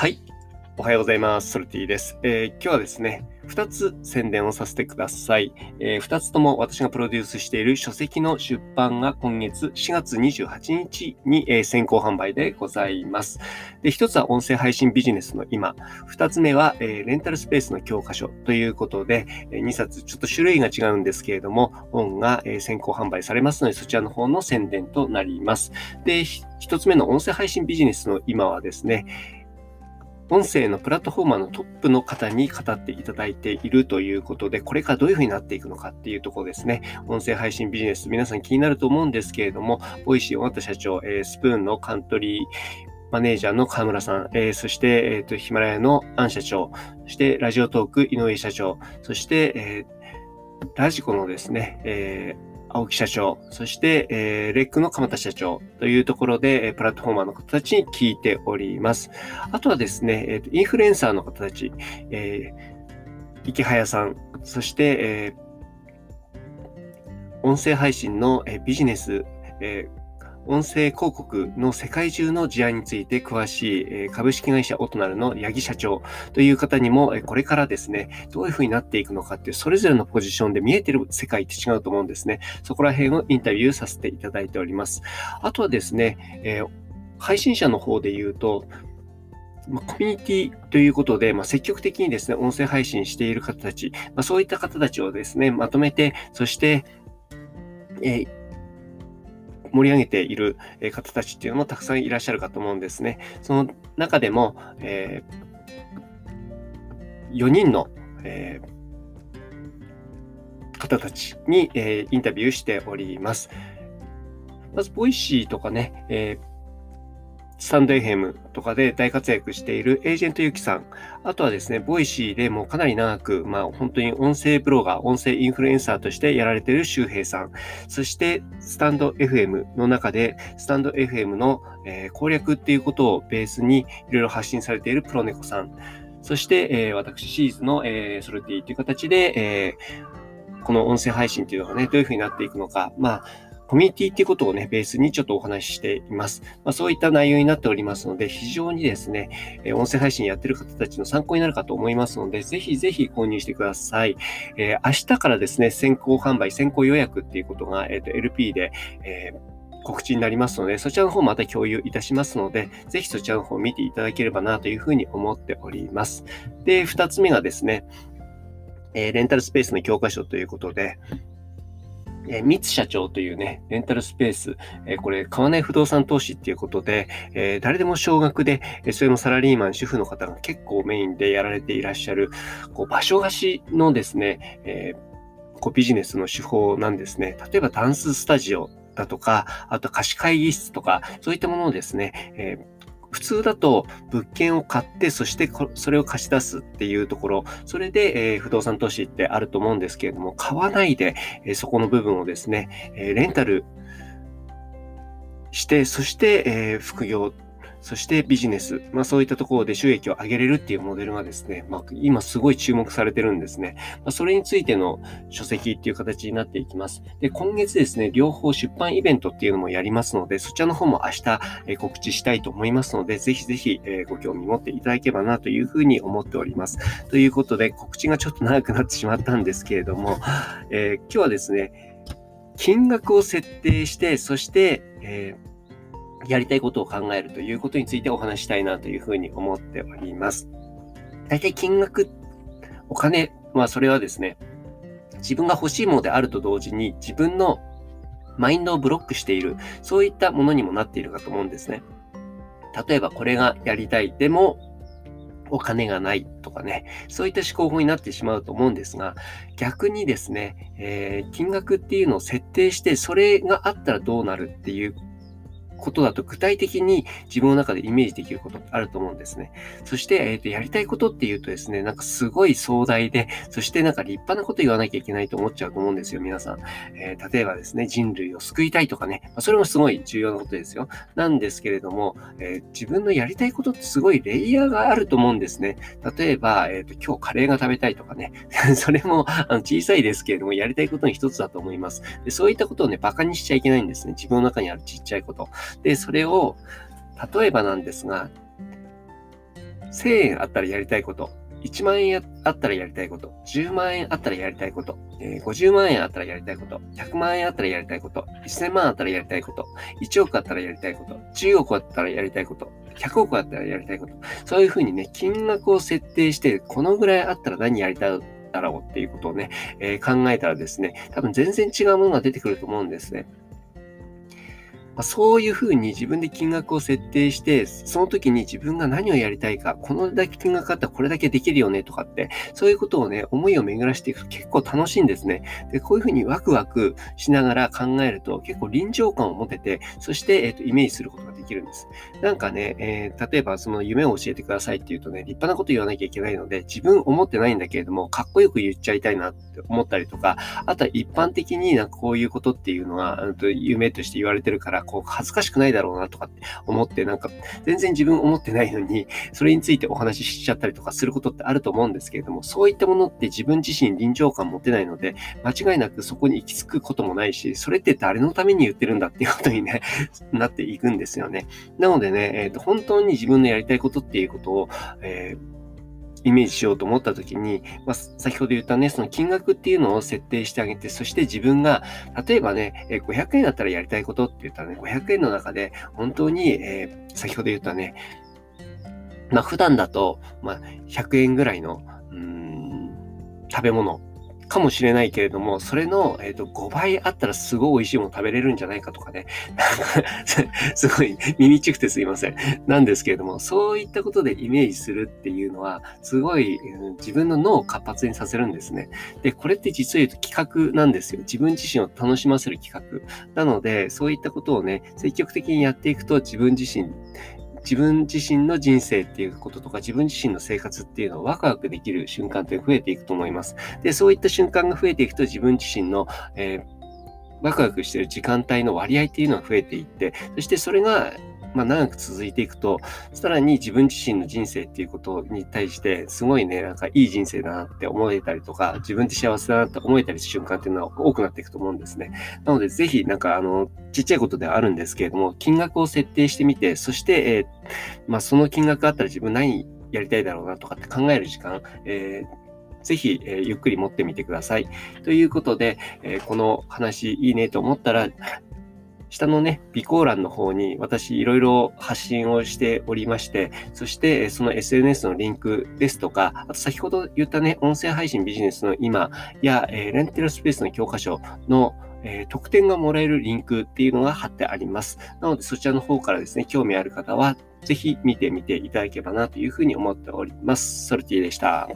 はい。おはようございます。ソルティです。えー、今日はですね、2つ宣伝をさせてください。えー、2つとも私がプロデュースしている書籍の出版が今月4月28日に、えー、先行販売でございます。で、1つは音声配信ビジネスの今。2つ目は、えー、レンタルスペースの教科書ということで、え2冊ちょっと種類が違うんですけれども、本が、え先行販売されますので、そちらの方の宣伝となります。で、1つ目の音声配信ビジネスの今はですね、音声のプラットフォーマーのトップの方に語っていただいているということで、これからどういうふうになっていくのかっていうところですね。音声配信ビジネス、皆さん気になると思うんですけれども、ボイシー緒方社長、えー、スプーンのカントリーマネージャーの河村さん、えー、そして、えーと、ヒマラヤのアン社長、そしてラジオトーク井上社長、そして、えー、ラジコのですね、えー青木社長、そして、えー、レックの鎌田社長というところで、えプラットフォーマーの方たちに聞いております。あとはですね、えー、インフルエンサーの方たち、えー、池早さん、そして、えー、音声配信の、えビジネス、えー音声広告の世界中の事案について詳しい株式会社オトナルの八木社長という方にもこれからですね、どういうふうになっていくのかっていうそれぞれのポジションで見えてる世界って違うと思うんですね。そこら辺をインタビューさせていただいております。あとはですね、え、配信者の方で言うと、まコミュニティということで、まあ、積極的にですね、音声配信している方たち、まあ、そういった方たちをですね、まとめて、そして、えー盛り上げている方たちっていうのもたくさんいらっしゃるかと思うんですね。その中でも、えー、4人の、えー、方たちに、えー、インタビューしております。まず、ボイシーとかね、えースタンド FM とかで大活躍しているエージェントユキさん。あとはですね、ボイシーでもかなり長く、まあ本当に音声ブロガー、音声インフルエンサーとしてやられている周平さん。そして、スタンド FM の中で、スタンド FM の、えー、攻略っていうことをベースにいろいろ発信されているプロネコさん。そして、えー、私、シーズの、えー、ソルティという形で、えー、この音声配信っていうのがね、どういうふうになっていくのか、まあ、コミュニティっていうことをね、ベースにちょっとお話ししています。まあ、そういった内容になっておりますので、非常にですね、え音声配信やってる方たちの参考になるかと思いますので、ぜひぜひ購入してください。えー、明日からですね、先行販売、先行予約っていうことが、えっ、ー、と、LP で、えー告知になりますので、そちらの方また共有いたしますので、ぜひそちらの方を見ていただければなというふうに思っております。で、二つ目がですね、えー、レンタルスペースの教科書ということで、えー、三社長というね、レンタルスペース、え、これ、買わない不動産投資っていうことで、え、誰でも少額で、えそれもサラリーマン、主婦の方が結構メインでやられていらっしゃる、こう場所貸しのですね、えこうビジネスの手法なんですね。例えばダンススタジオだとか、あと貸し会議室とか、そういったものをですね、えー普通だと物件を買って、そしてそれを貸し出すっていうところ、それで、え、不動産投資ってあると思うんですけれども、買わないで、え、そこの部分をですね、え、レンタルして、そして、え副業そしてビジネス、まあそういったところで収益を上げれるっていうモデルがですね、まあ今すごい注目されてるんですね。まあ、それについての書籍っていう形になっていきます。で、今月ですね、両方出版イベントっていうのもやりますので、そちらの方も明日、え告知したいと思いますので、ぜひぜひ、えご興味持っていただければなというふうに思っております。ということで、告知がちょっと長くなってしまったんですけれども、えー、今日はですね、金額を設定して、そして、えーやりたいことを考えるということについてお話したいなというふうに思っております。大体金額、お金はそれはですね、自分が欲しいものであると同時に自分のマインドをブロックしている、そういったものにもなっているかと思うんですね。例えばこれがやりたい。でも、お金がないとかね、そういった思考法になってしまうと思うんですが、逆にですね、えー、金額っていうのを設定して、それがあったらどうなるっていうことだと具体的に自分の中でイメージできることあると思うんですね。そして、えっ、ー、と、やりたいことっていうとですね、なんかすごい壮大で、そしてなんか立派なこと言わなきゃいけないと思っちゃうと思うんですよ、皆さん。えー、例えばですね、人類を救いたいとかね、まあ、それもすごい重要なことですよ。なんですけれども、えー、自分のやりたいことってすごいレイヤーがあると思うんですね。例えば、えっ、と、今日カレーが食べたいとかね、それもあの小さいですけれども、やりたいことの一つだと思いますで。そういったことをね、馬鹿にしちゃいけないんですね。自分の中にあるちっちゃいこと。で、それを、例えばなんですが、1000円あったらやりたいこと、1万円あったらやりたいこと、10万円あったらやりたいこと、え、50万円あったらやりたいこと、100万円あったらやりたいこと、1000万あったらやりたいこと、1億あったらやりたいこと、10億あったらやりたいこと、100億あったらやりたいこと、そういうふうにね、金額を設定して、このぐらいあったら何やりたいだろうっていうことをね、えー、考えたらですね、多分全然違うものが出てくると思うんですね。ま、そういうふうに自分で金額を設定して、その時に自分が何をやりたいか、このだけ金額あったらこれだけできるよねとかって、そういうことをね、思いを巡らしていくと結構楽しいんですね。で、こういうふうにワクワクしながら考えると結構臨場感を持てて、そして、えっ、と、イメージすることができるんです。なんかね、えー、例えばその夢を教えてくださいっていうとね、立派なこと言わなきゃいけないので、自分思ってないんだけれども、かっこよく言っちゃいたいなって思ったりとか、あとは一般的になんかこういうことっていうのは、夢として言われてるから、こう恥ずかしくないだろうなとかって思って、なんか全然自分思ってないのに、それについてお話ししちゃったりとかすることってあると思うんですけれども、そういったものって自分自身臨場感持てないので、間違いなくそこに行き着くこともないし、それって誰のために言ってるんだっていうことにね、なっていくんですよね。なのでね、えっ、ー、と、本当に自分のやりたいことっていうことを、えーイメージしようと思った時に、まあ、先ほど言ったね、その金額っていうのを設定してあげて、そして自分が、例えばね、500円だったらやりたいことって言ったらね、500円の中で本当に、えー、先ほど言ったね、まあ普段だと、まあ100円ぐらいの、うん、食べ物かもしれないけれども、それの、えーと、5倍あったらすごい美味しいもの食べれるんじゃないかとかね。すごい耳ちくてすいません。なんですけれども、そういったことでイメージするっていうのは、すごい、うん、自分の脳を活発にさせるんですね。で、これって実は言うと企画なんですよ。自分自身を楽しませる企画。なので、そういったことをね、積極的にやっていくと自分自身、自分自身の人生っていうこととか、自分自身の生活っていうのをワクワクできる瞬間って増えていくと思います。で、そういった瞬間が増えていくと、自分自身の、えー、ワクワクしてる時間帯の割合っていうのは増えていって、そしてそれがまあ、長く続いていくと、さらに自分自身の人生っていうことに対して、すごいね、なんかいい人生だなって思えたりとか、自分って幸せだなって思えたりする瞬間っていうのは多くなっていくと思うんですね。なので、ぜひ、なんかあの、ちっちゃいことではあるんですけれども、金額を設定してみて、そして、えー、まあ、その金額あったら自分何やりたいだろうなとかって考える時間、えーぜひ、えー、ゆっくり持ってみてください。ということで、えー、この話いいねと思ったら、下のね、備考欄の方に私いろいろ発信をしておりまして、そしてその SNS のリンクですとか、あと先ほど言ったね、音声配信ビジネスの今や、えー、レンテルスペースの教科書のえー、特典がもらえるリンクっていうのが貼ってあります。なのでそちらの方からですね、興味ある方はぜひ見てみていただければなというふうに思っております。ソルティでした。